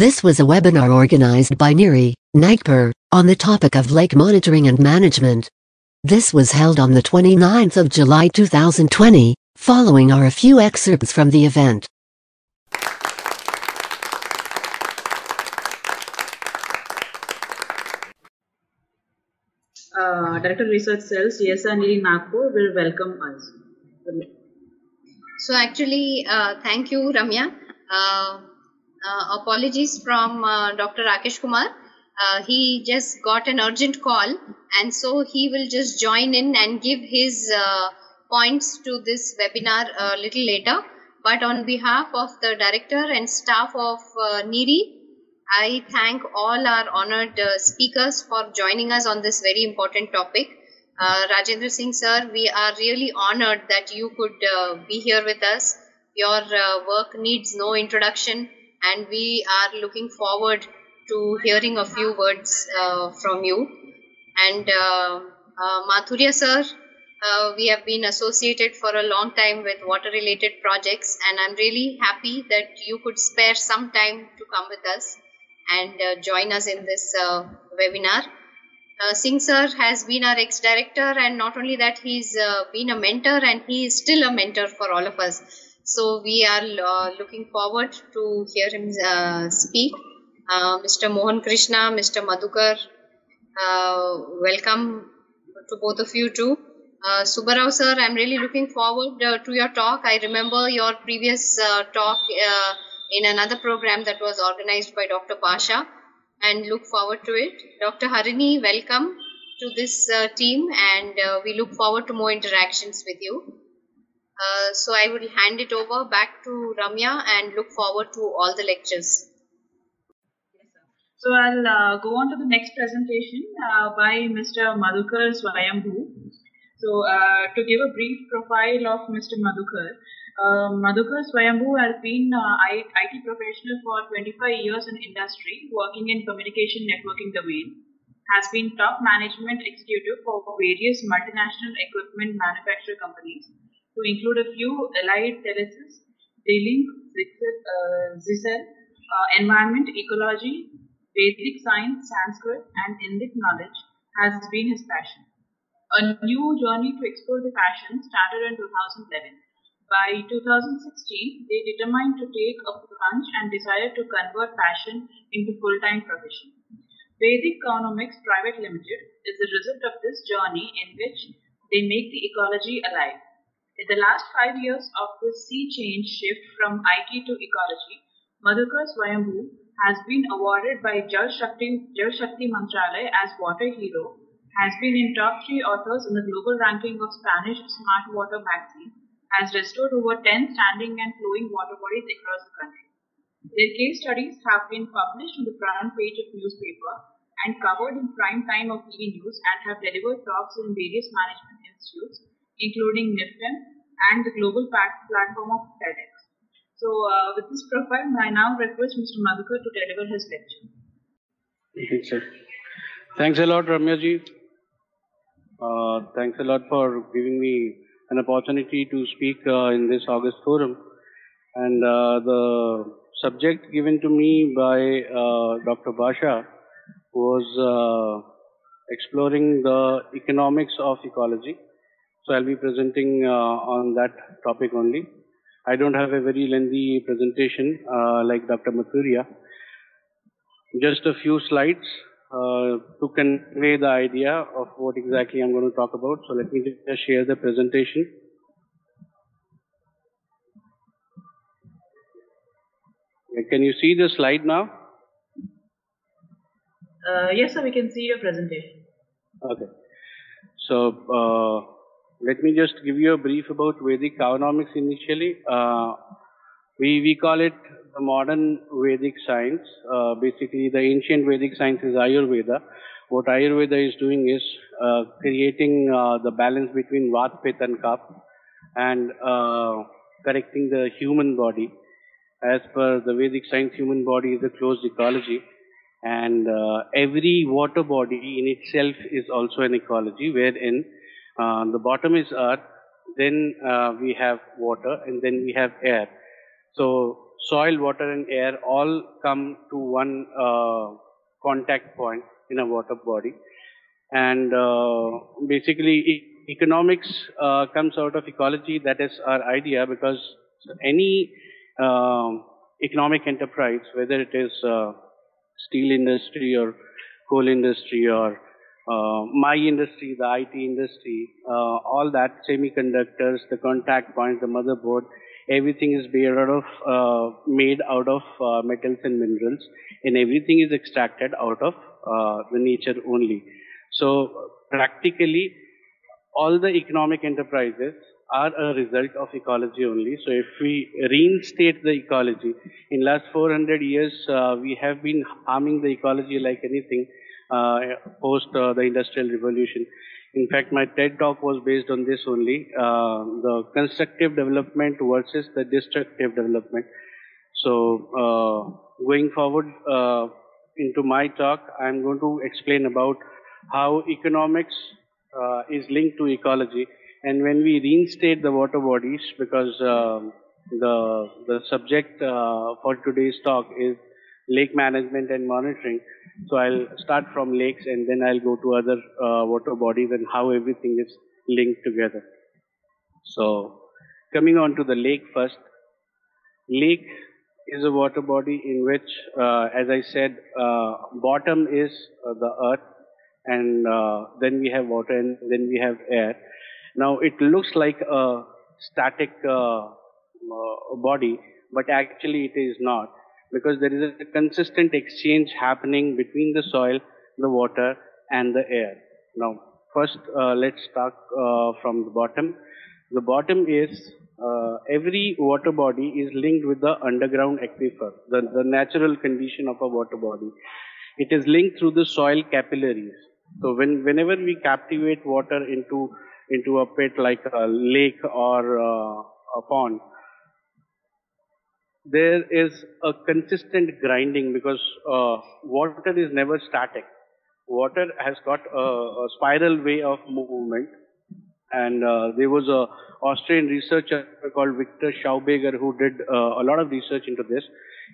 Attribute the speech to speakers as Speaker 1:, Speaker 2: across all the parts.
Speaker 1: This was a webinar organized by NEERI, Nagpur, on the topic of lake monitoring and management. This was held on the 29th of July 2020. Following are a few excerpts from the event.
Speaker 2: uh, Director Research Cells, Yesa NEERI Nagpur, will welcome us.
Speaker 3: So actually, uh, thank you, Ramya. Uh, apologies from uh, Dr. Rakesh Kumar. Uh, he just got an urgent call, and so he will just join in and give his uh, points to this webinar a little later. But on behalf of the director and staff of uh, NEERI, I thank all our honored uh, speakers for joining us on this very important topic. Uh, Rajendra Singh sir, we are really honored that you could uh, be here with us. Your uh, work needs no introduction, and we are looking forward to hearing a few words uh, from you. And uh, uh, Mathuria sir, uh, we have been associated for a long time with water related projects, and I'm really happy that you could spare some time to come with us and uh, join us in this uh, webinar. Singh sir has been our ex-director and not only that he's been a mentor and he is still a mentor for all of us. So we are uh, looking forward to hear him uh, speak. Uh, Mr. Mohan Krishna, Mr. Madhukar, uh, welcome to both of you too. Uh, Subbarao sir, I'm really looking forward uh, to your talk. I remember your previous uh, talk in another program that was organized by Dr. Pasha and look forward to it. Dr. Harini, welcome to this team and we look forward to more interactions with you. Uh, so I will hand it over back to Ramya and look forward to all the lectures.
Speaker 2: So I'll uh, go on to the next presentation uh, by Mr. Madhukar Swayambhu. So uh, to give a brief profile of Mr. Madhukar, uh, Madhukar Swayambhu has been uh, IT professional for 25 years in industry, working in communication networking domain. Has been top management executive for various multinational equipment manufacturer companies, to include a few Allied Telesis, D-Link, ZyXEL, uh, Zissel, uh, Environment, Ecology, Vedic Science, Sanskrit, and Indic knowledge has been his passion. A new journey to explore the passion started in 2011. By 2016, they determined to take a plunge and decided to convert passion into full-time profession. Vedic Economics Private Limited is the result of this journey in which they make the ecology alive. In the last five years of this sea change shift from IT to ecology, Madhukar Swayambhu has been awarded by Jal Shakti, Jal Shakti Mantralaya as Water Hero, has been in top three authors in the global ranking of Spanish Smart Water magazine, has restored over 10 standing and flowing water bodies across the country. Their case studies have been published on the front page of newspaper and covered in prime time of TV news and have delivered talks in various management institutes, including NIFTEM and the global platform of TEDx. So, uh, with this profile, I now request Mr. Madhukar to deliver his lecture.
Speaker 4: Thanks, sir. Thanks a lot, Ramyaji. Uh, thanks a lot for giving me an opportunity to speak uh, in this August forum. And uh, the subject given to me by uh, Dr. Basha was uh, exploring the economics of ecology. So I'll be presenting uh, on that topic only. I don't have a very lengthy presentation uh, like Dr. Mathuria. Just a few slides uh, to convey the idea of what exactly I'm going to talk about. So let me just share the presentation. Can you see the slide now?
Speaker 2: Uh, yes, sir, we can see your presentation.
Speaker 4: Okay. So uh, let me just give you a brief about Vedic economics initially. Uh, we, we call it the modern Vedic science. Uh, basically, the ancient Vedic science is Ayurveda. What Ayurveda is doing is uh, creating uh, the balance between Vat, Pitta, and Kapha and uh, correcting the human body. As per the Vedic science, human body is a closed ecology and uh, every water body in itself is also an ecology wherein uh, the bottom is earth then uh, we have water and then we have air so soil, water, and air all come to one uh, contact point in a water body. And uh, basically, e- economics uh, comes out of ecology. That is our idea because any economic enterprise, whether it is steel industry or coal industry or uh, my industry, the IT industry, uh, all that semiconductors, the contact points, the motherboard, everything is made out of uh, made out of uh, metals and minerals, and everything is extracted out of uh, the nature only. So practically, all the economic enterprises are a result of ecology only. So if we reinstate the ecology, in last 400 years, we have been harming the ecology like anything post uh, the industrial revolution. In fact, my TED talk was based on this only, uh, the constructive development versus the destructive development. So uh, going forward uh, into my talk, I'm going to explain about how economics uh, is linked to ecology. And when we reinstate the water bodies, because um the the subject uh, for today's talk is lake management and monitoring, so I'll start from lakes and then I'll go to other uh, water bodies and how everything is linked together. So coming on to the lake first, lake is a water body in which, uh, as I said, uh, bottom is uh, the earth and uh, then we have water and then we have air. Now it looks like a static uh, body, but actually it is not because there is a consistent exchange happening between the soil, the water, and the air. Now, first uh, let's start uh, from the bottom. The bottom is uh, every water body is linked with the underground aquifer, the, the natural condition of a water body. It is linked through the soil capillaries. So when, whenever we captivate water into into a pit like a lake or uh, a pond, there is a consistent grinding because uh, water is never static. Water has got a, a spiral way of movement, and uh, there was a Austrian researcher called Victor Schauberger who did uh, a lot of research into this.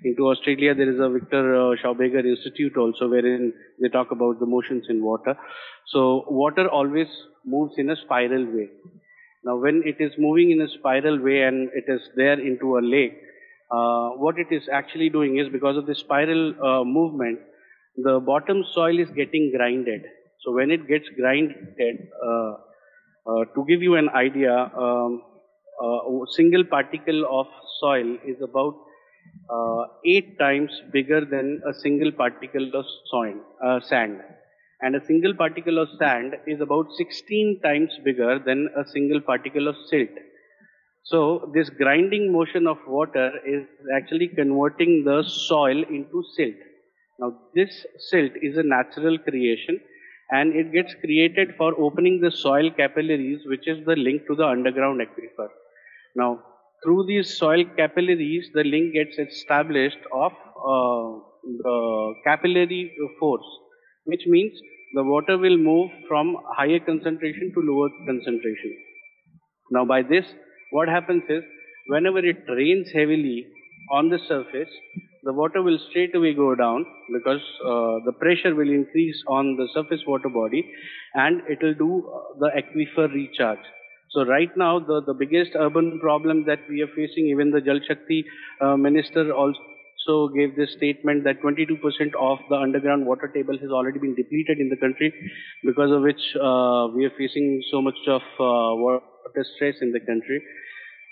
Speaker 4: Into Australia, there is a Victor uh, Schauberger Institute also, wherein they talk about the motions in water. So water always moves in a spiral way. Now, when it is moving in a spiral way and it is there into a lake, uh, what it is actually doing is because of the spiral uh, movement, the bottom soil is getting grinded. So when it gets grinded, uh, uh, to give you an idea, um, uh, a single particle of soil is about eight times bigger than a single particle of soil, sand. And a single particle of sand is about 16 times bigger than a single particle of silt. So this grinding motion of water is actually converting the soil into silt. Now this silt is a natural creation and it gets created for opening the soil capillaries which is the link to the underground aquifer. Now through these soil capillaries the link gets established of uh, the capillary force which means the water will move from higher concentration to lower concentration. Now by this what happens is whenever it rains heavily on the surface, the water will straight away go down because uh, the pressure will increase on the surface water body and it will do uh, the aquifer recharge. So right now, the, the biggest urban problem that we are facing, even the Jal Shakti uh, minister also gave this statement that 22% of the underground water table has already been depleted in the country, because of which uh, we are facing so much of uh, water stress in the country.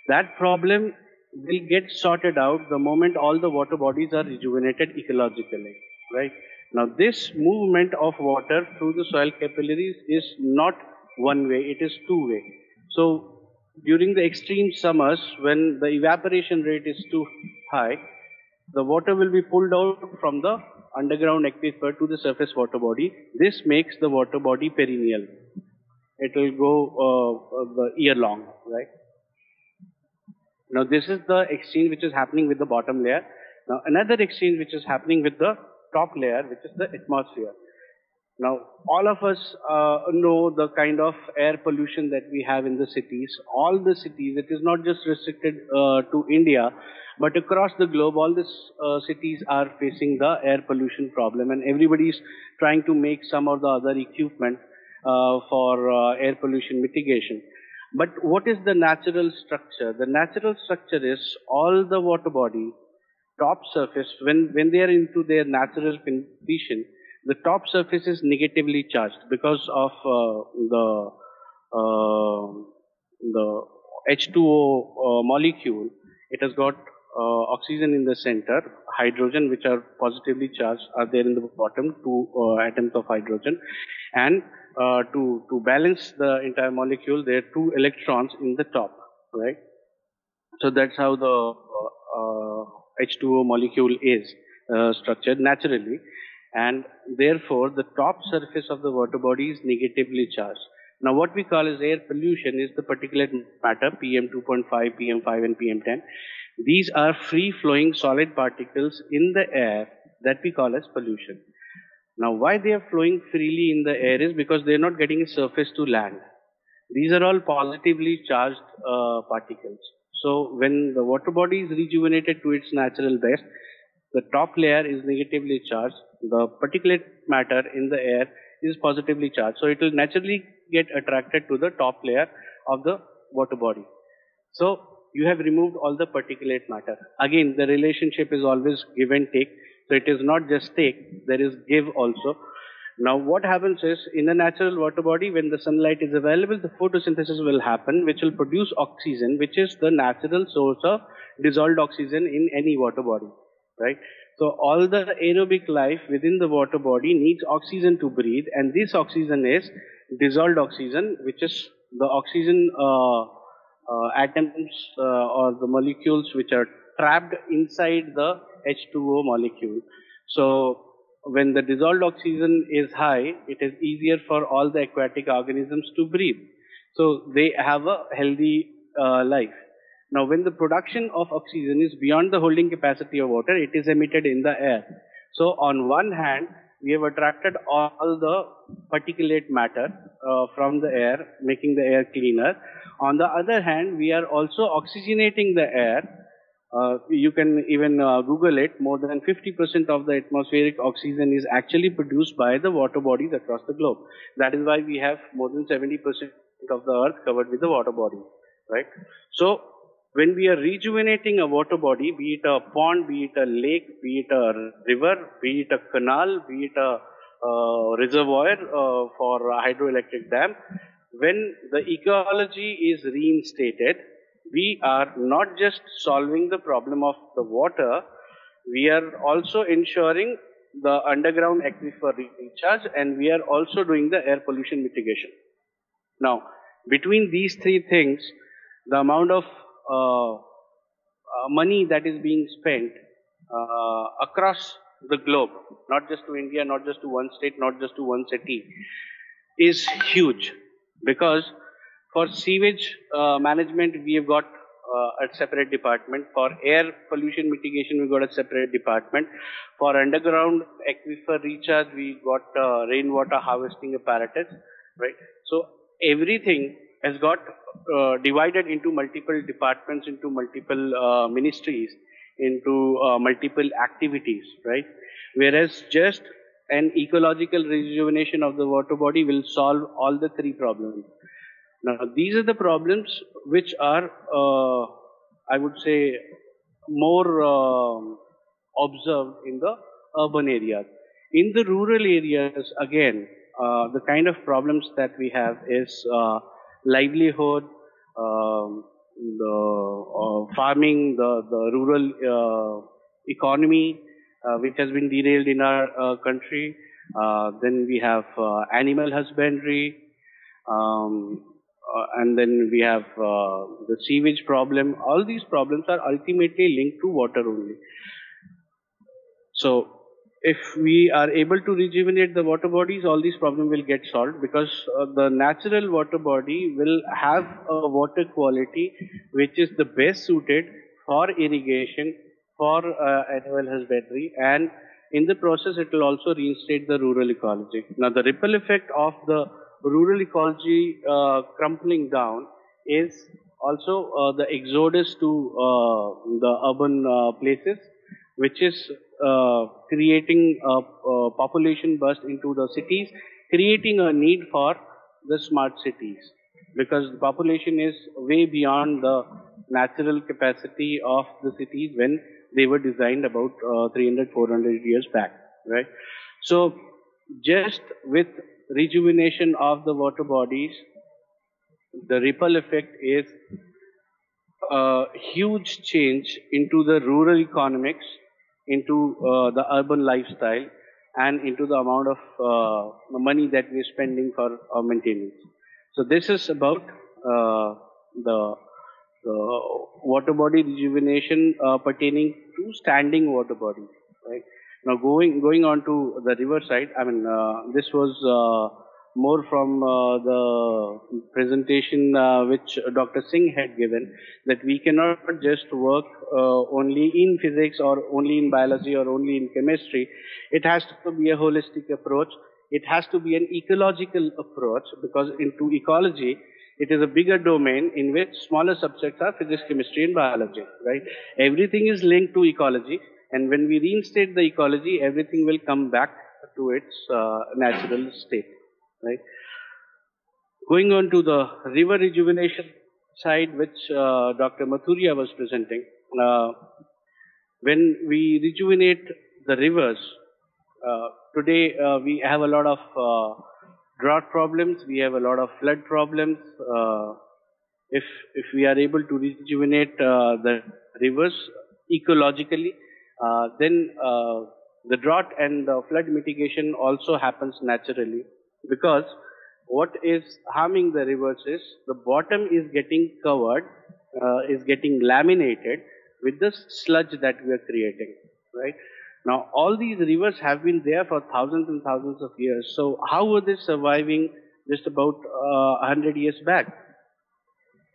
Speaker 4: That problem will get sorted out the moment all the water bodies are rejuvenated ecologically, right? Now this movement of water through the soil capillaries is not one way, it is two way. So during the extreme summers when the evaporation rate is too high, the water will be pulled out from the underground aquifer to the surface water body. This makes the water body perennial. It will go uh, the year long, right? Now this is the exchange which is happening with the bottom layer. Now another exchange which is happening with the top layer, which is the atmosphere. Now, all of us uh, know the kind of air pollution that we have in the cities. All the cities, it is not just restricted uh, to India, but across the globe, all these uh, cities are facing the air pollution problem, and everybody is trying to make some or the other equipment uh, for uh, air pollution mitigation. But what is the natural structure? The natural structure is all the water body, top surface, when, when they are into their natural condition, the top surface is negatively charged because of uh, the uh, the H2O uh, molecule. It has got uh, oxygen in the center, hydrogen which are positively charged are there in the bottom, two uh, atoms of hydrogen, and uh, to to balance the entire molecule, there are two electrons in the top, right? So that's how the uh, uh, H2O molecule is uh, structured naturally and therefore the top surface of the water body is negatively charged. Now what we call as air pollution is the particulate matter PM2.5, PM5 and PM10. These are free flowing solid particles in the air that we call as pollution. Now why they are flowing freely in the air is because they are not getting a surface to land. These are all positively charged uh, particles. So when the water body is rejuvenated to its natural best, the top layer is negatively charged, the particulate matter in the air is positively charged. So it will naturally get attracted to the top layer of the water body. So you have removed all the particulate matter. Again, the relationship is always give and take. So it is not just take, there is give also. Now what happens is, in a natural water body, when the sunlight is available, the photosynthesis will happen, which will produce oxygen, which is the natural source of dissolved oxygen in any water body, right? So all the aerobic life within the water body needs oxygen to breathe, and this oxygen is dissolved oxygen, which is the oxygen uh, uh, atoms uh, or the molecules which are trapped inside the H2O molecule. So when the dissolved oxygen is high, it is easier for all the aquatic organisms to breathe. So they have a healthy uh, life. Now, when the production of oxygen is beyond the holding capacity of water, it is emitted in the air. So, on one hand, we have attracted all the particulate matter uh, from the air, making the air cleaner. On the other hand, we are also oxygenating the air. Uh, you can even uh, Google it. More than 50% of the atmospheric oxygen is actually produced by the water bodies across the globe. That is why we have more than 70% of the earth covered with the water body, right? So when we are rejuvenating a water body, be it a pond, be it a lake, be it a river, be it a canal, be it a uh, reservoir uh, for a hydroelectric dam, when the ecology is reinstated, we are not just solving the problem of the water, we are also ensuring the underground aquifer recharge and we are also doing the air pollution mitigation. Now, between these three things, the amount of uh, uh, money that is being spent uh, across the globe, not just to India, not just to one state, not just to one city, is huge. Because for sewage uh, management, we have got uh, a separate department. For air pollution mitigation, we got a separate department. For underground aquifer recharge, we got uh, rainwater harvesting apparatus, right? So everything has got uh, divided into multiple departments, into multiple uh, ministries, into uh, multiple activities, right? Whereas just an ecological rejuvenation of the water body will solve all the three problems. Now, these are the problems which are, uh, I would say, more um, observed in the urban areas. In the rural areas, again, uh, the kind of problems that we have is uh, livelihood, um, the uh, farming, the, the rural uh, economy, uh, which has been derailed in our country. Then we have animal husbandry, um, and then we have the sewage problem. All these problems are ultimately linked to water only. So if we are able to rejuvenate the water bodies, all these problems will get solved because uh, the natural water body will have a water quality which is the best suited for irrigation, for uh, animal husbandry, and in the process, it will also reinstate the rural ecology. Now, the ripple effect of the rural ecology uh, crumpling down is also uh, the exodus to uh, the urban uh, places, which is uh, creating a, a population burst into the cities, creating a need for the smart cities. Because the population is way beyond the natural capacity of the cities when they were designed about uh, 300 400 years back right? So just with rejuvenation of the water bodies the ripple effect is a huge change into the rural economics into uh, the urban lifestyle and into the amount of uh, money that we're spending for uh, maintenance so this is about uh, the uh, water body rejuvenation uh, pertaining to standing water bodies. Right now, going going on to the river side. I mean, uh, this was uh, more from uh, the presentation uh, which Dr. Singh had given that we cannot just work uh, only in physics or only in biology or only in chemistry. It has to be a holistic approach. It has to be an ecological approach because into ecology, it is a bigger domain in which smaller subjects are physics, chemistry, and biology, right? Everything is linked to ecology, and when we reinstate the ecology, everything will come back to its uh, natural state, right? Going on to the river rejuvenation side, which uh, Dr. Mathuria was presenting, uh, when we rejuvenate the rivers, uh, today uh, we have a lot of uh, drought problems, we have a lot of flood problems. If if we are able to rejuvenate the rivers ecologically, then uh, the drought and the flood mitigation also happens naturally because what is harming the rivers is the bottom is getting covered, uh, is getting laminated with the sludge that we are creating, right? Now, all these rivers have been there for thousands and thousands of years. So, how were they surviving just about uh, 100 years back?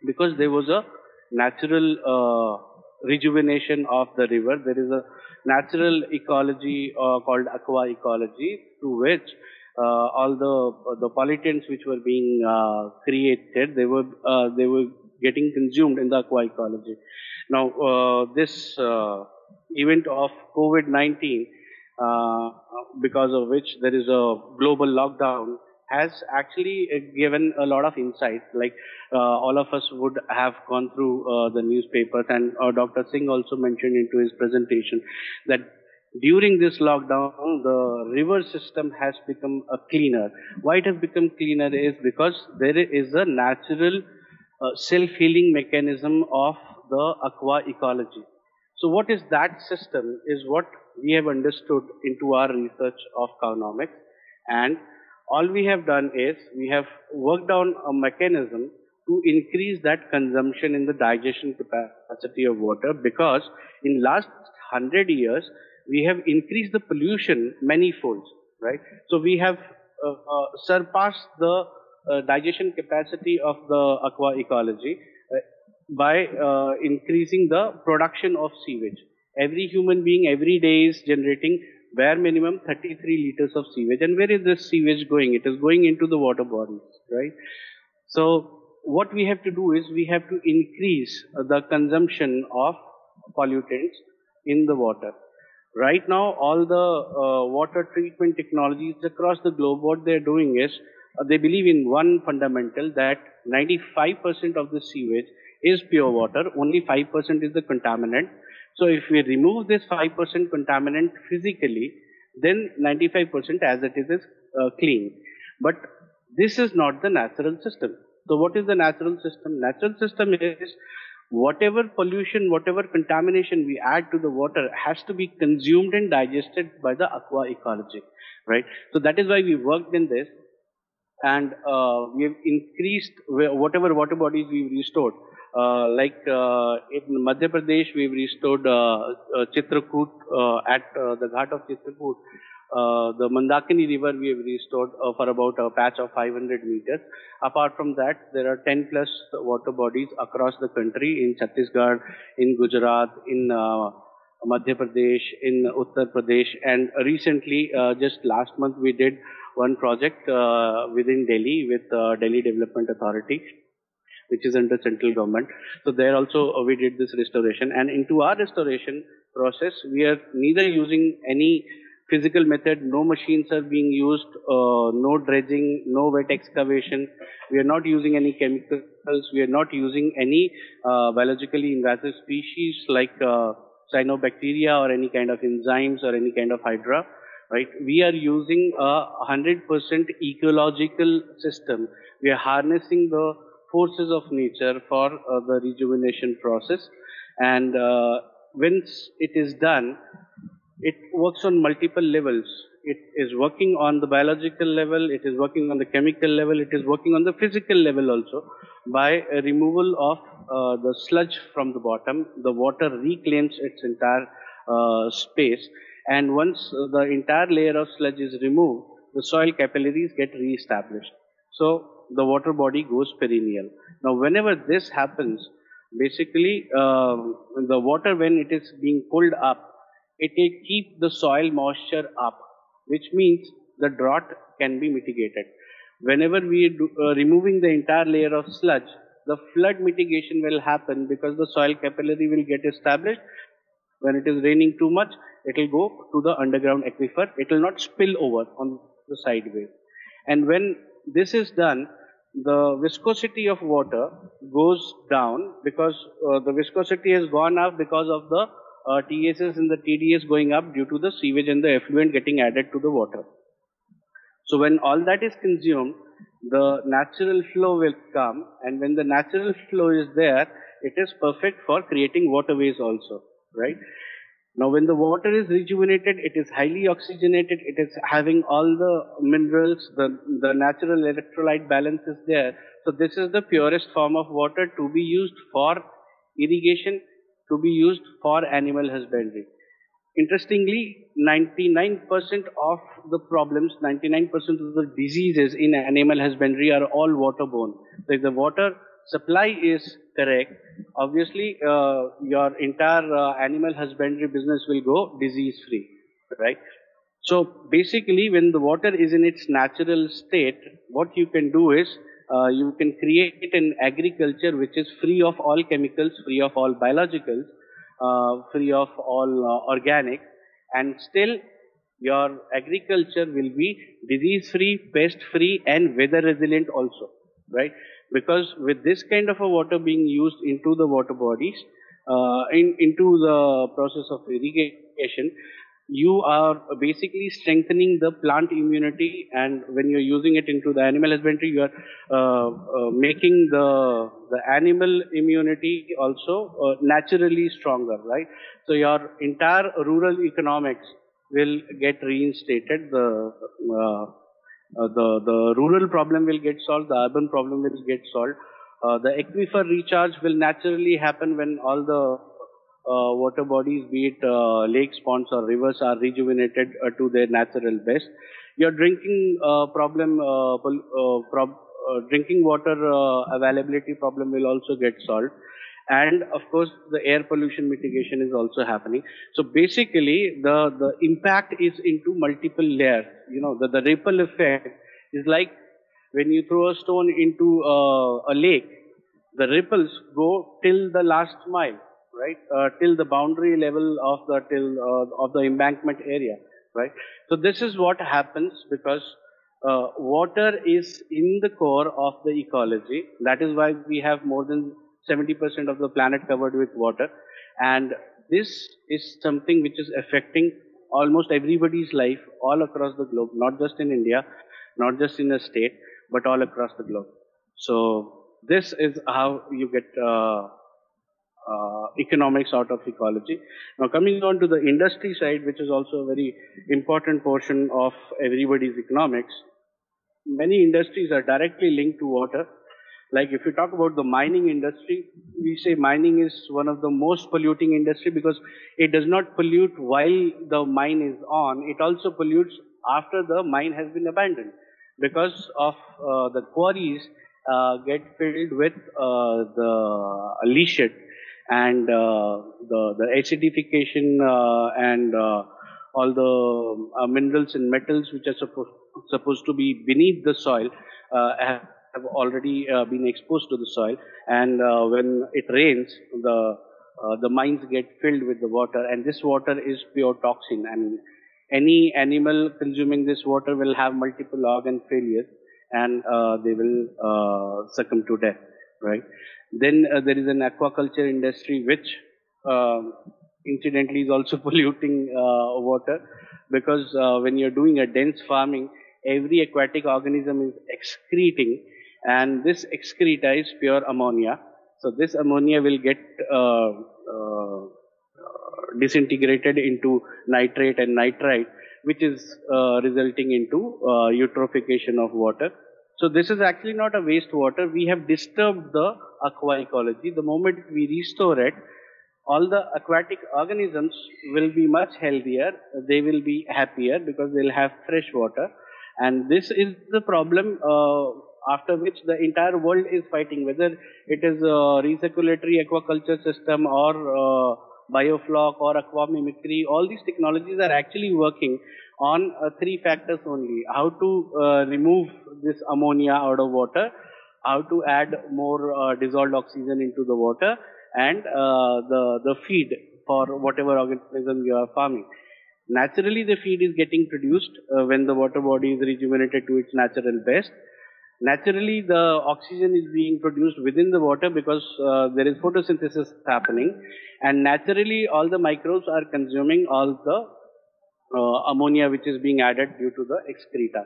Speaker 4: Because there was a natural uh, rejuvenation of the river. There is a natural ecology uh, called aqua ecology, through which uh, all the the pollutants which were being uh, created, they were uh, they were getting consumed in the aqua ecology. Now, uh, this uh, event of COVID-19, uh, because of which there is a global lockdown, has actually uh, given a lot of insight. Like uh, all of us would have gone through uh, the newspapers, and uh, Dr. Singh also mentioned into his presentation that during this lockdown, the river system has become cleaner. Why it has become cleaner is because there is a natural uh, self-healing mechanism of the aqua ecology. So what is that system is what we have understood into our research of Cownomics and all we have done is we have worked on a mechanism to increase that consumption in the digestion capacity of water because in last 100 years we have increased the pollution many folds, right? So we have uh, uh, surpassed the uh, digestion capacity of the aqua ecology uh, by uh, increasing the production of sewage. Every human being every day is generating bare minimum 33 liters of sewage. And where is this sewage going? It is going into the water bodies, right? So what we have to do is we have to increase the consumption of pollutants in the water. Right now, all the uh, water treatment technologies across the globe, what they're doing is uh, they believe in one fundamental that 95% of the sewage is pure water, only 5% is the contaminant. So if we remove this 5% contaminant physically, then 95% as it is is uh, clean. But this is not the natural system. So what is the natural system? Natural system is whatever pollution, whatever contamination we add to the water has to be consumed and digested by the aqua ecology, right? So that is why we worked in this and uh, we have increased whatever water bodies we've restored. Uh, like uh, in Madhya Pradesh, we've restored uh, uh, Chitrakoot uh, at the Ghat of Chitrakoot. The Mandakini river we have restored for about a patch of 500 meters. Apart from that, there are 10 plus water bodies across the country in Chhattisgarh, in Gujarat, in Madhya Pradesh, in Uttar Pradesh, and recently, just last month, we did one project within Delhi with Delhi Development Authority, which is under central government. So there also uh, we did this restoration, and into our restoration process, we are neither using any physical method, no machines are being used, uh, no dredging, no wet excavation. We are not using any chemicals. We are not using any uh, biologically invasive species like uh, cyanobacteria or any kind of enzymes or any kind of hydra. Right? We are using a 100% ecological system. We are harnessing the forces of nature for uh, the rejuvenation process. And uh, once it is done, it works on multiple levels. It is working on the biological level, it is working on the chemical level, it is working on the physical level also by removal of uh, the sludge from the bottom. The water reclaims its entire uh, space, and once the entire layer of sludge is removed, the soil capillaries get re-established. So the water body goes perennial. Now, whenever this happens, basically um, the water when it is being pulled up it will keep the soil moisture up, which means the drought can be mitigated. Whenever we are uh, removing the entire layer of sludge, the flood mitigation will happen because the soil capillary will get established. When it is raining too much, it will go to the underground aquifer. It will not spill over on the sideway. And when this is done, the viscosity of water goes down because uh, the viscosity has gone up because of the uh, TSS and the TDS going up due to the sewage and the effluent getting added to the water. So when all that is consumed, the natural flow will come and when the natural flow is there, it is perfect for creating waterways also, right? Now when the water is rejuvenated, it is highly oxygenated, it is having all the minerals, the, the natural electrolyte balance is there. So this is the purest form of water to be used for irrigation to be used for animal husbandry. Interestingly, 99% of the problems, 99% of the diseases in animal husbandry are all waterborne. So if the water supply is correct, obviously uh, your entire uh, animal husbandry business will go disease free, right? So basically when the water is in its natural state, what you can do is uh, you can create an agriculture which is free of all chemicals, free of all biologicals, uh, free of all uh, organic, and still your agriculture will be disease free, pest free, and weather resilient also, right? Because with this kind of a water being used into the water bodies, uh, in, into the process of irrigation, you are basically strengthening the plant immunity. And when you're using it into the animal husbandry you are uh, uh, making the the animal immunity also uh, naturally stronger right? So your entire rural economics will get reinstated the uh, uh, the the rural problem will get solved the urban problem will get solved uh, the aquifer recharge will naturally happen when all the uh, water bodies, be it uh, lakes, ponds, or rivers, are rejuvenated uh, to their natural best. Your drinking problem, prob drinking water availability problem will also get solved and of course the air pollution mitigation is also happening so basically the the impact is into multiple layers you know the, the ripple effect is like when you throw a stone into uh, a lake the ripples go till the last mile right, uh, till the boundary level of the till uh, of the embankment area, right. So this is what happens because uh, water is in the core of the ecology. That is why we have more than 70% of the planet covered with water, and this is something which is affecting almost everybody's life all across the globe, not just in India, not just in a state, but all across the globe. So this is how you get uh, uh, economics out of ecology. Now coming on to the industry side, which is also a very important portion of everybody's economics, many industries are directly linked to water. Like if you talk about the mining industry, we say mining is one of the most polluting industry because it does not pollute while the mine is on. It also pollutes after the mine has been abandoned because of uh, the quarries uh, get filled with uh, the leachate and uh, the, the acidification uh, and uh, all the minerals and metals which are supposed, supposed to be beneath the soil uh, have, already uh, been exposed to the soil. And uh, when it rains, the uh, the mines get filled with the water, and this water is pure toxin. And any animal consuming this water will have multiple organ failures, and they will succumb to death. Right? Then there is an aquaculture industry which um, incidentally is also polluting uh, water because uh, when you're doing a dense farming, every aquatic organism is excreting, and this excreta is pure ammonia. So this ammonia will get uh, uh, disintegrated into nitrate and nitrite, which is uh, resulting into uh, eutrophication of water. So this is actually not a wastewater. We have disturbed the aqua ecology. The moment we restore it, all the aquatic organisms will be much healthier. They will be happier because they'll have fresh water. And this is the problem uh, after which the entire world is fighting, whether it is a recirculatory aquaculture system or uh, biofloc or aqua mimicry. All these technologies are actually working on uh, three factors only. How to uh, remove this ammonia out of water, how to add more uh, dissolved oxygen into the water, and the, the feed for whatever organism you are farming. Naturally, the feed is getting produced uh, when the water body is rejuvenated to its natural best. Naturally, the oxygen is being produced within the water because uh, there is photosynthesis happening, and naturally, all the microbes are consuming all the uh, ammonia which is being added due to the excreta.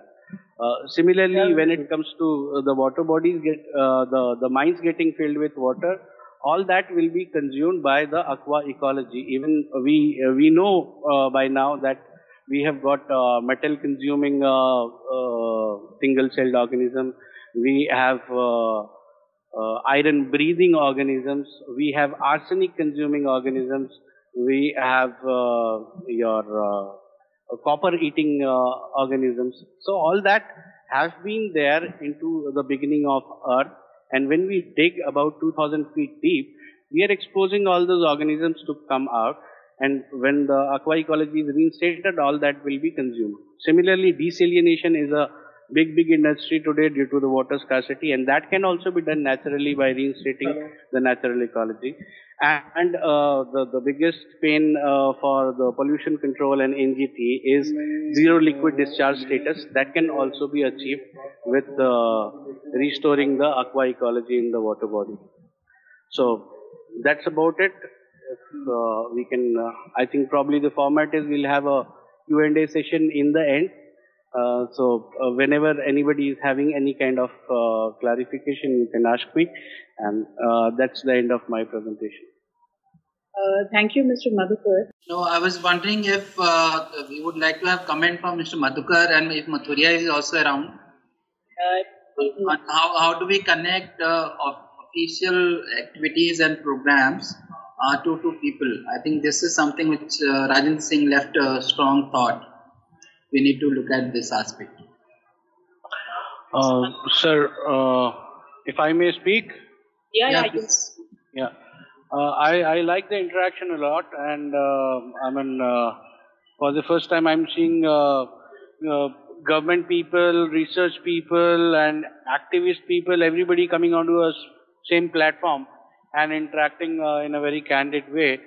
Speaker 4: Uh, similarly, when it comes to uh, the water bodies, get uh, the the mines getting filled with water, all that will be consumed by the aqua ecology. Even we uh, we know uh, by now that we have got uh, metal consuming uh, uh, single celled organism. We have uh, uh, iron breathing organisms. We have arsenic consuming organisms. We have uh, your copper eating organisms. So all that has been there into the beginning of Earth. And when we dig about 2000 feet deep, we are exposing all those organisms to come out. And when the aqua ecology is reinstated, all that will be consumed. Similarly, desalination is a big, big industry today due to the water scarcity, and that can also be done naturally by reinstating the natural ecology. And uh, the, the biggest pain uh, for the pollution control and NGT is zero liquid discharge status. That can also be achieved with uh, restoring the aqua ecology in the water body. So that's about it. If, uh, we can, uh, I think probably the format is we'll have a Q&A session in the end. Uh, so uh, whenever anybody is having any kind of uh, clarification, you can ask me, and uh, that's the end of my presentation.
Speaker 2: Uh, thank you, Mr. Madhukar.
Speaker 5: No, I was wondering if uh, we would like to have comment from Mr. Madhukar and if Mathuria is also around.
Speaker 2: Uh,
Speaker 5: how, how do we connect uh, official activities and programs uh, to, to people? I think this is something which uh, Rajendra Singh left a strong thought. We need to look at this aspect.
Speaker 4: Uh, sir, uh, if I may speak,
Speaker 2: yeah, yeah,
Speaker 5: Yeah, please.
Speaker 4: yeah, uh, I, I like the interaction a lot, and uh, I mean, uh, for the first time, I'm seeing uh, uh, government people, research people, and activist people, everybody coming onto a s- same platform and interacting uh, in a very candid way.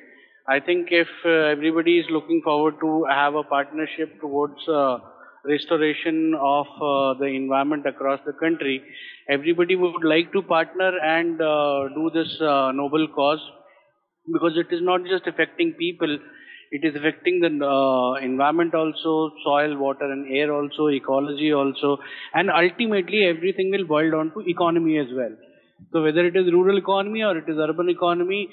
Speaker 4: I think if uh, everybody is looking forward to have a partnership towards uh, restoration of uh, the environment across the country, everybody would like to partner and uh, do this uh, noble cause because it is not just affecting people, it is affecting the environment also, soil, water, and air also, ecology also, and ultimately everything will boil down to economy as well. So whether it is rural economy or it is urban economy,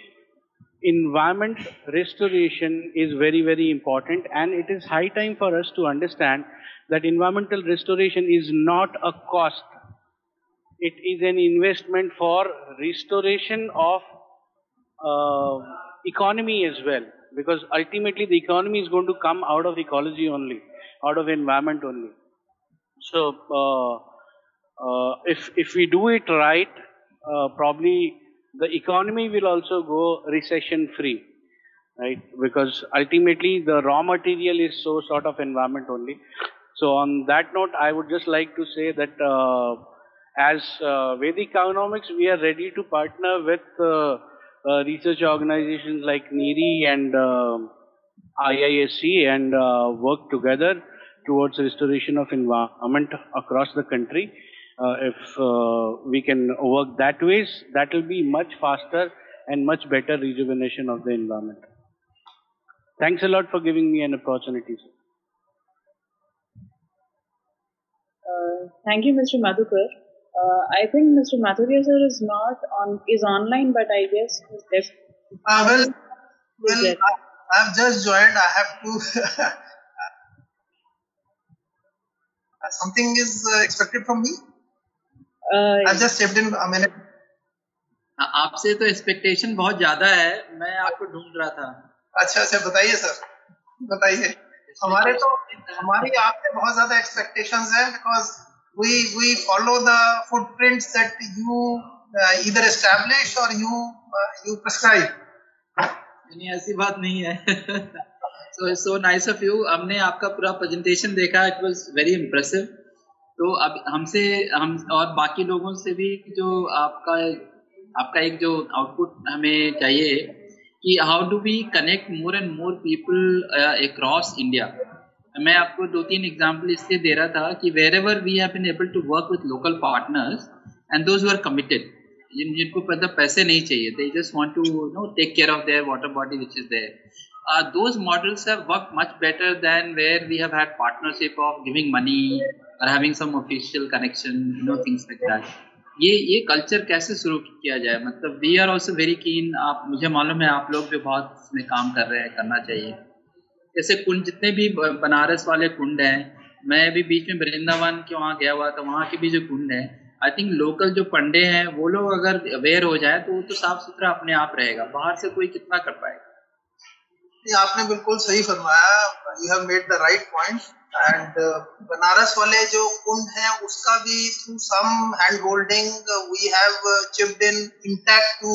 Speaker 4: environment restoration is very very important. And it is high time for us to understand that environmental restoration is not a cost. It is an investment for restoration of uh, economy as well. Because ultimately the economy is going to come out of ecology only out of environment only. So uh, uh, if if we do it right probably the economy will also go recession free, right? Because ultimately the raw material is so sort of environment only. So on that note, I would just like to say that uh, as uh, Vedic Economics, we are ready to partner with uh, uh research organizations like NEERI and uh, IISc and uh, work together towards restoration of environment across the country. Uh, if uh, we can work that ways, that will be much faster and much better rejuvenation of the environment. Thanks a lot for giving me an opportunity, sir.
Speaker 2: Uh, thank you, Mr. Madhukar. Uh, I think Mr. Mathuria sir is not on is online, but I guess he's left.
Speaker 6: Uh, well, well, I, have just joined. I have to. something is uh, expected from me.
Speaker 5: आपसे तो expectation बहुत ज़्यादा है। मैं आपको ढूंढ रहा था।
Speaker 6: अच्छा अच्छा बताइए सर। बताइए। हमारे तो हमारी आपसे बहुत ज़्यादा एक्सपेक्टेशंस है because we we follow the footprints that you इधर एस्टैब्लिश और यू यू प्रिस्क्राइब
Speaker 5: नहीं ऐसी बात नहीं है। So so nice of you हमने आपका पूरा प्रेजेंटेशन देखा। इट वाज वेरी इंप्रेसिव तो अब हमसे, हम और बाकी लोगों से भी जो आपका आपका एक जो आउटपुट हमें चाहिए कि how do we connect more and more people across India मैं आपको दो तीन एग्ज़ाम्पल इसलिए दे रहा था कि wherever we have been able to work with local partners and those are committed जिन, जिनको मतलब पैसे नहीं चाहिए they just want to know take care of their water body which is there those models have worked much better than where we have had partnership of giving money or having some official connection, you know, things like that. ये ये culture कैसे शुरू किया जाए? मतलब we are also very keen आप मुझे मालूम है आप लोग भी बहुत इसमें काम कर रहे हैं करना चाहिए। जैसे कुंड जितने भी बनारस वाले कुंड हैं मैं भी बीच में वृंदावन के वहाँ गया हुआ था वहाँ के भी जो कुंड हैं आई थिंक लोकल जो पंडे हैं वो लोग अगर अवेयर हो जाए तो वो तो साफ़ सुथरा अपने आप रहेगा बाहर से कोई कितना कर पाएगा।
Speaker 6: आपने बिल्कुल सही फरमाया। You have made the right point and Banaras वाले जो कुंड है उसका भी through some hand holding we have chipped in intact to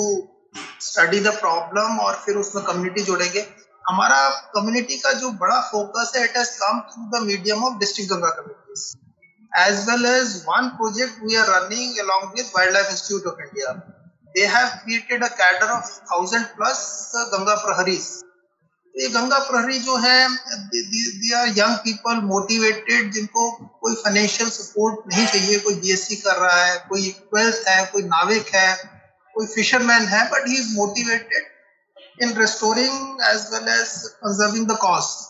Speaker 6: study the problem और फिर उसमें कम्युनिटी जोड़ेंगे। हमारा कम्युनिटी का जो बड़ा फोकस है it has come through the medium of district Ganga communities as well as one project we are running along with Wildlife Institute of India. They have created a cadre of thousand plus uh, Ganga Praharis. ये गंगा प्रहरी जो है they are young people motivated जिनको कोई financial support नहीं चाहिए कोई BSc कर रहा है कोई ट्वेल्थ है कोई नाविक है कोई फिशरमैन है but he is motivated in restoring as well as conserving the cost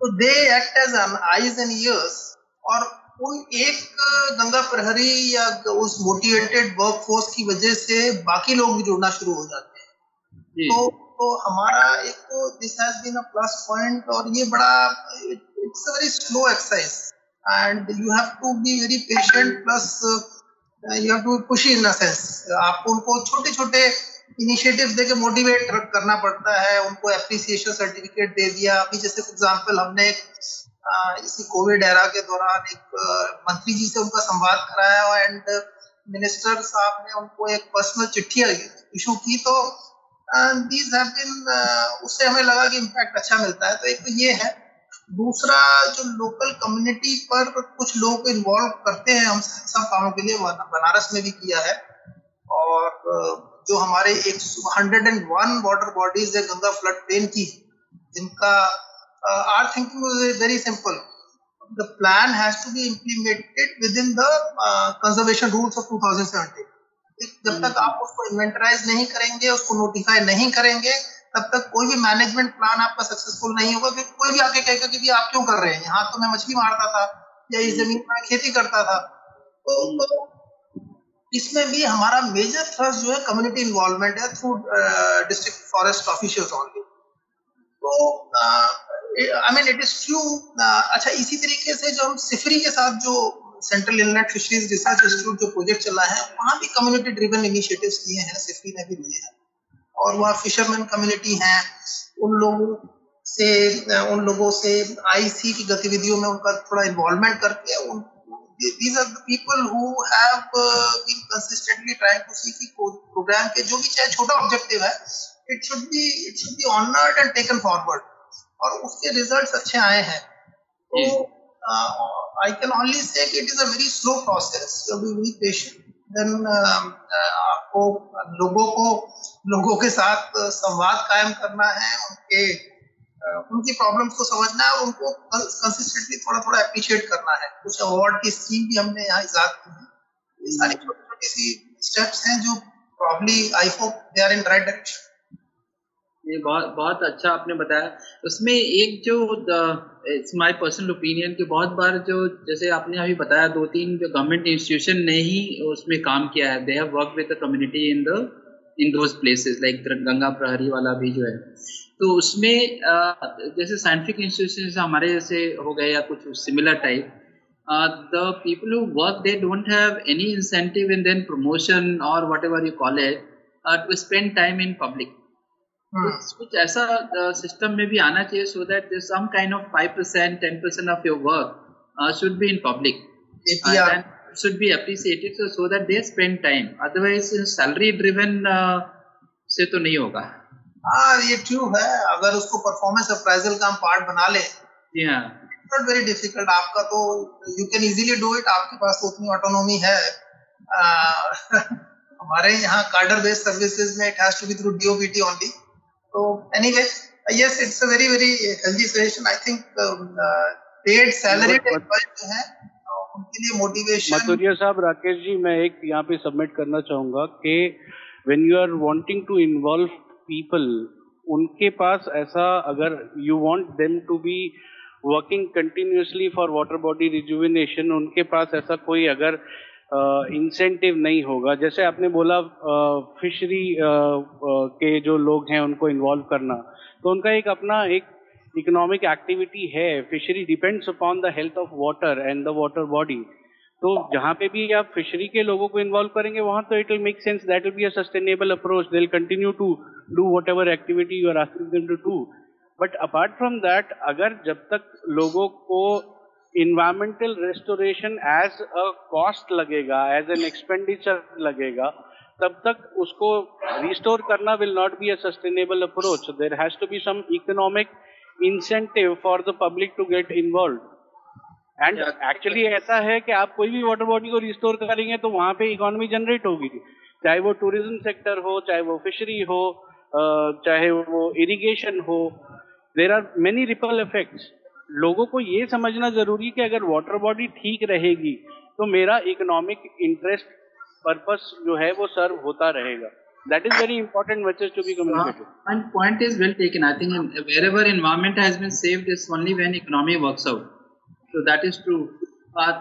Speaker 6: तो they act as an eyes and ears और कोई एक गंगा प्रहरी या उस मोटिवेटेड वर्क फोर्स की वजह से बाकी लोग भी जुड़ना शुरू हो जाते हैं। तो तो हमारा एक तो this has been a plus point और ये बड़ा it's a very slow exercise and you have to be very patient plus you have to push in sense आपको उनको छोटे छोटे इनिशिएटिव देके मोटिवेट करना पड़ता है, उनको एप्रिसिएशन सर्टिफिकेट दे दिया। अभी जैसे फॉर एग्जांपल हमने एक इसी कोविड एरा के दौरान एक मंत्री जी से उनका संवाद कराया एंड मिनिस्टर साहब ने उनको एक पर्सनल चिट्ठी इशू की तो दीज हैव बीन उससे हमें लगा कि इम्पैक्ट अच्छा मिलता है। तो एक तो ये है। दूसरा, जो लोकल कम्युनिटी पर कुछ लोग इन्वॉल्व करते हैं, हम सब कामों के लिए बनारस में भी किया है। और जो हमारे एक hundred and one water bodies है, गंगा फ्लड प्लेन की, जिनका our thinking very simple the plan has to be implemented within the conservation rules of 2017 जब तक आप उसको इन्वेंटराइज नहीं करेंगे उसको नोटिफाई नहीं करेंगे तब तक कोई भी मैनेजमेंट प्लान आपका सक्सेसफुल नहीं होगा। फिर कोई भी आके कहेगा कि आप क्यों कर रहे हैं? यहाँ तो मैं मछली मारता था या इस ज़मीन में खेती करता था। तो, तो इसमें भी हमारा मेजर थ्रस्ट जो है कम्युनिटी इन्वॉल्वमेंट है through district forest officials only तो I mean it is true अच्छा इसी तरीके से जो हम सिफरी के साथ जो central inland fisheries research institute जो प्रोजेक्ट चला है वहाँ भी कम्युनिटी ड्रिवन इनिशिएटिव किए हैं सिफी ने भी लिए हैं। और वहाँ फिशरमैन कम्युनिटी हैं उन लोगों से उन लोगों से आईसी की गतिविधियों में उनका थोड़ा इन्वॉल्वमेंट करके उन these are the people who have uh, been consistently trying to see कि program के जो भी चाहे छोटा ऑब्जेक्टिव है it should be it should be honored and taken forward और उसके results अच्छे आए हैं। तो uh, I can only say it is a very slow process. To be very patient. Then uh, आपको लोगों को लोगों के साथ संवाद कायम करना है उनके उनकी प्रॉब्लम्स को समझना है उनको कंसिस्टेंटली थोड़ा थोड़ा अप्रिशिएट करना है। कुछ अवार्ड की स्कीम भी हमने यहाँ इजाद की है। ये सारी छोटी छोटी सी स्टेप्स हैं जो probably I hope they are in right direction
Speaker 5: ये बहुत बहुत अच्छा आपने बताया। उसमें एक जो इट्स माय पर्सनल ओपिनियन कि बहुत बार जो, जैसे आपने अभी बताया दो तीन जो गवर्नमेंट इंस्टीट्यूशन ने ही उसमें काम किया है। They have work with the community in the in those places like Ganga Prahari वाला भी जो है। तो उसमें जैसे साइंटिफिक इंस्टीट्यूशन हमारे जैसे हो गए या कुछ similar type the people who work they don't have any incentive in then promotion और whatever you call it to spend time in public कुछ ऐसा सिस्टम uh, में भी आना चाहिए so that some kind of five percent ten percent of your work should be in public should be appreciated so, so that they spend time. Otherwise salary driven uh, से तो नहीं होगा।
Speaker 6: हाँ ये ट्रू है। अगर उसको परफॉर्मेंस अप्राइजल का हम पार्ट बना ले नॉट वेरी डिफ़िकल्ट आपका तो you can easily do it आपके पास तो उतनी ऑटोनॉमी है। हमारे यहाँ कार्डर बेस्ड सर्विसेज़ में it has to be through DoPT only तो anyway yes it's a very very healthy suggestion I think paid salary जो है उनके लिए मोटिवेशन
Speaker 4: मथुरिया साहब राकेश जी मैं एक यहाँ पे सबमिट करना चाहूँगा कि when you are wanting to involve people उनके पास ऐसा अगर you want them to be working continuously for water body rejuvenation उनके पास ऐसा कोई अगर इंसेंटिव नहीं होगा। जैसे आपने बोला फिशरी के जो लोग हैं उनको इन्वॉल्व करना तो उनका एक अपना एक इकोनॉमिक एक्टिविटी है। Fishery depends upon the health of water and the water body तो जहाँ पे भी आप फिशरी के लोगों को इन्वॉल्व करेंगे, वहाँ तो it will make sense that will be a sustainable approach they will continue to do whatever activity you are asking them to do but apart from that अगर जब तक लोगों को environmental restoration as a cost लगेगा as an expenditure लगेगा तब तक उसको रिस्टोर करना will not be a sustainable approach there has to be some economic incentive for the public to get involve and actually ऐसा है कि आप कोई भी वाटर बॉडी को रिस्टोर करेंगे तो वहाँ पे इकोनॉमी जनरेट होगी। चाहे वो टूरिज़्म सेक्टर हो चाहे वो फिशरी हो चाहे वो इरिगेशन हो there are many ripple effects लोगों को ये समझना ज़रूरी कि अगर वाटर बॉडी ठीक रहेगी तो मेरा इकोनॉमिक इंटरेस्ट पर्पस जो है वो सर्व होता रहेगा।
Speaker 5: That is very important message to be communicated point is well taken I think where environment has been saved is only when economy works out so that is true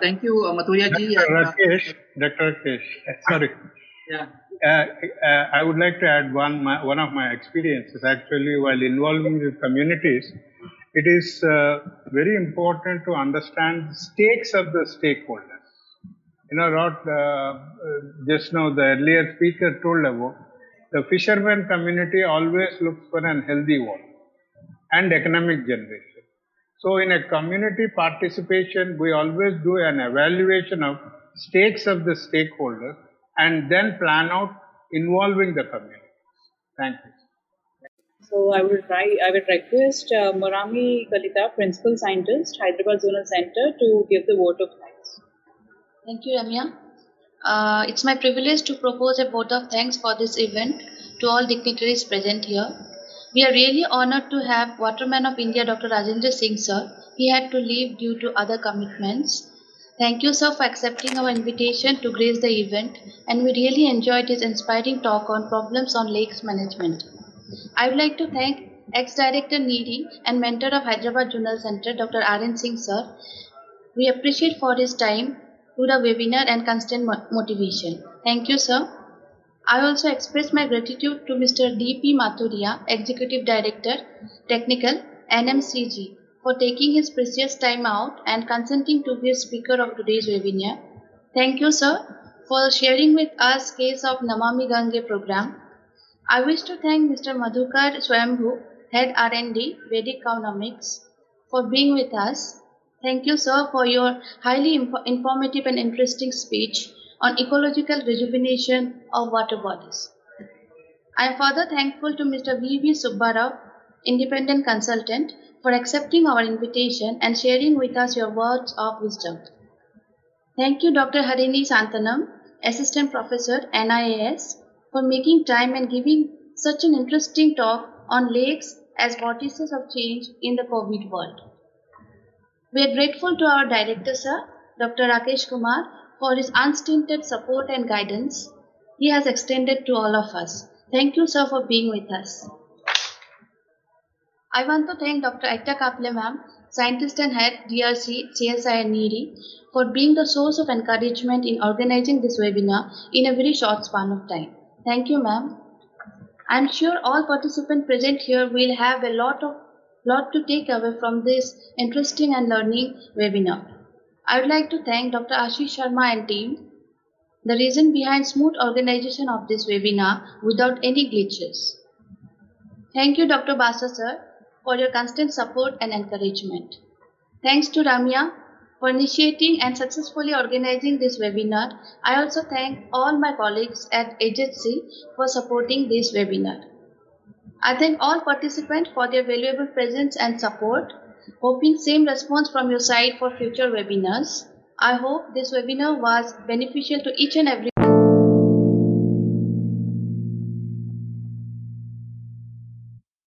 Speaker 7: thank you Mathuria ji Rakesh
Speaker 5: doctor
Speaker 7: Rakesh sorry yeah I would like to add one one of my experiences actually while involving with communities it is uh, very important to understand the stakes of the stakeholders. You know, what uh, uh, just now the earlier speaker told about the fisherman community always looks for an healthy water and economic generation. So in a community participation, we always do an evaluation of stakes of the stakeholders and then plan out involving the community. Thank you.
Speaker 2: So I would try, I would request uh, Morami Kalita, Principal Scientist, Hyderabad Zonal Center, to give the vote of thanks.
Speaker 8: Thank you, Ramya. Uh, it's my privilege to propose a vote of thanks for this event to all dignitaries present here. We are really honored to have Waterman of India Dr. Rajendra Singh sir. He had to leave due to other commitments. Thank you sir for accepting our invitation to grace the event and we really enjoyed his inspiring talk on problems on lakes management. I would like to thank ex-director NEERI and mentor of Hyderabad Zonal Center Dr. R.N. Singh sir. We appreciate for his time to the webinar and constant motivation. Thank you, sir. I also express my gratitude to Mr. D.P. Mathuria, Executive Director, Technical, NMCG, for taking his precious time out and consenting to be a speaker of today's webinar. Thank you, sir, for sharing with us case of Namami Gange program. I wish to thank Mr. Madhukar Swayambhu, Head R&D, Vedic Economics, for being with us Thank you, sir, for your highly info- informative and interesting speech on ecological rejuvenation of water bodies. I am further thankful to Mr. V.V. Subbarao, independent consultant, for accepting our invitation and sharing with us your words of wisdom. Thank you, Dr. Harini Santanam, Assistant Professor, NIAS, for making time and giving such an interesting talk on lakes as vortices of change in the COVID world. We are grateful to our Director, Sir, Dr. Rakesh Kumar, for his unstinted support and guidance he has extended to all of us. Thank you, sir, for being with us. I want to thank Dr. Ekta Kaple ma'am, scientist and head DRC, CSIR NEERI, for being the source of encouragement in organizing this webinar in a very short span of time. Thank you, ma'am. I'm sure all participants present here will have a lot of lot to take away from this interesting and learning webinar. I would like to thank Dr. Ashish Sharma and team, the reason behind smooth organization of this webinar without any glitches. Thank you, Dr. Basa sir, for your constant support and encouragement. Thanks to Ramya for initiating and successfully organizing this webinar. I also thank all my colleagues at agency for supporting this webinar. I thank all participants for their valuable presence and support, hoping same response from your side for future webinars. I hope this webinar was beneficial to each and every